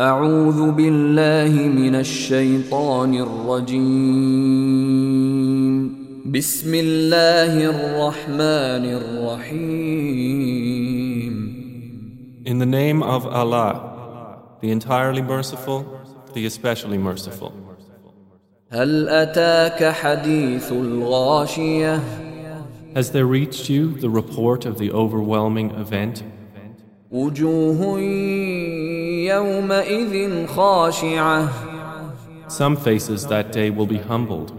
أعوذ بالله من الشيطان الرجيم بسم الله الرحمن الرحيم In the name of Allah, the entirely merciful, the especially merciful. هل أتاك حديث الغاشية Has there reached you the report of the overwhelming event? وجوه يومئذ خاشعة some faces that day will be humbled.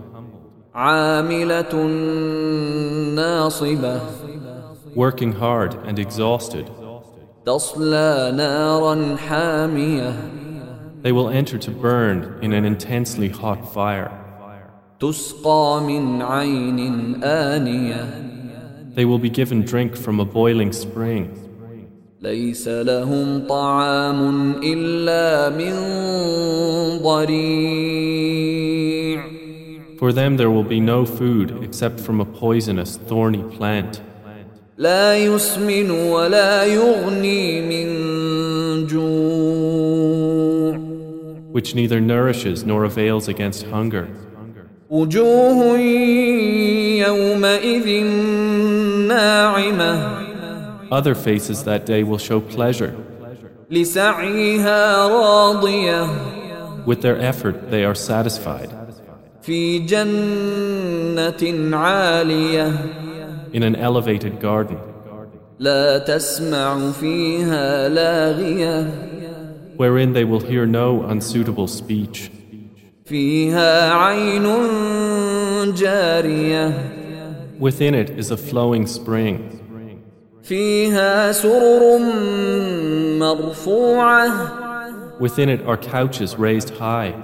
Working hard and exhausted. They will enter to burn in an intensely hot fire. They will be given drink from a boiling spring. ليس لهم طعام إلا من ضريع For them there will be no food except from a poisonous, thorny plant, لا يسمن ولا يغني من جوع which neither nourishes nor avails against hunger. وجوه يومئذ ناعمة other faces that day will show pleasure. With their effort, they are satisfied. In an elevated garden. Wherein they will hear no unsuitable speech. Within it is a flowing spring. Within it are couches raised high.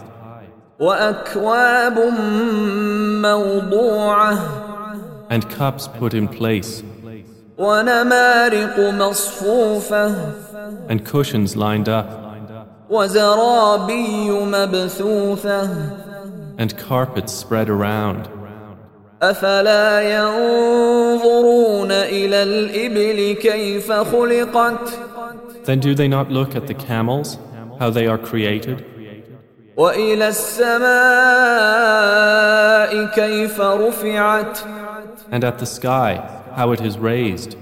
And cups put in place. And cushions lined up. And carpets spread around. أفلا ينظرون إلى الإبل كيف خلقت Then do they not look at the camels, how they are created, وإلى السماء كيف رفعت and at the sky, how it is raised,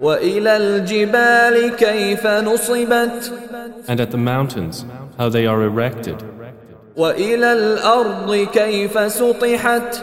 وإلى الجبال كيف نصبت and at the mountains, how they are erected, وإلى الأرض كيف سطحت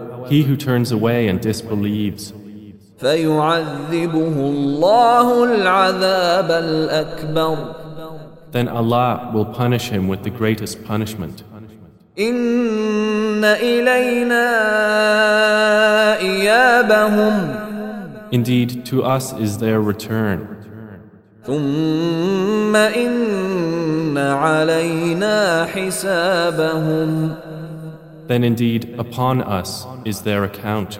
he who turns away and disbelieves, فيعذبه الله العذاب الأكبر then Allah will punish him with the greatest punishment. إن إلينا إيابهم Indeed, to us is their return. ثم إن علينا حسابهم then indeed, upon us is their account.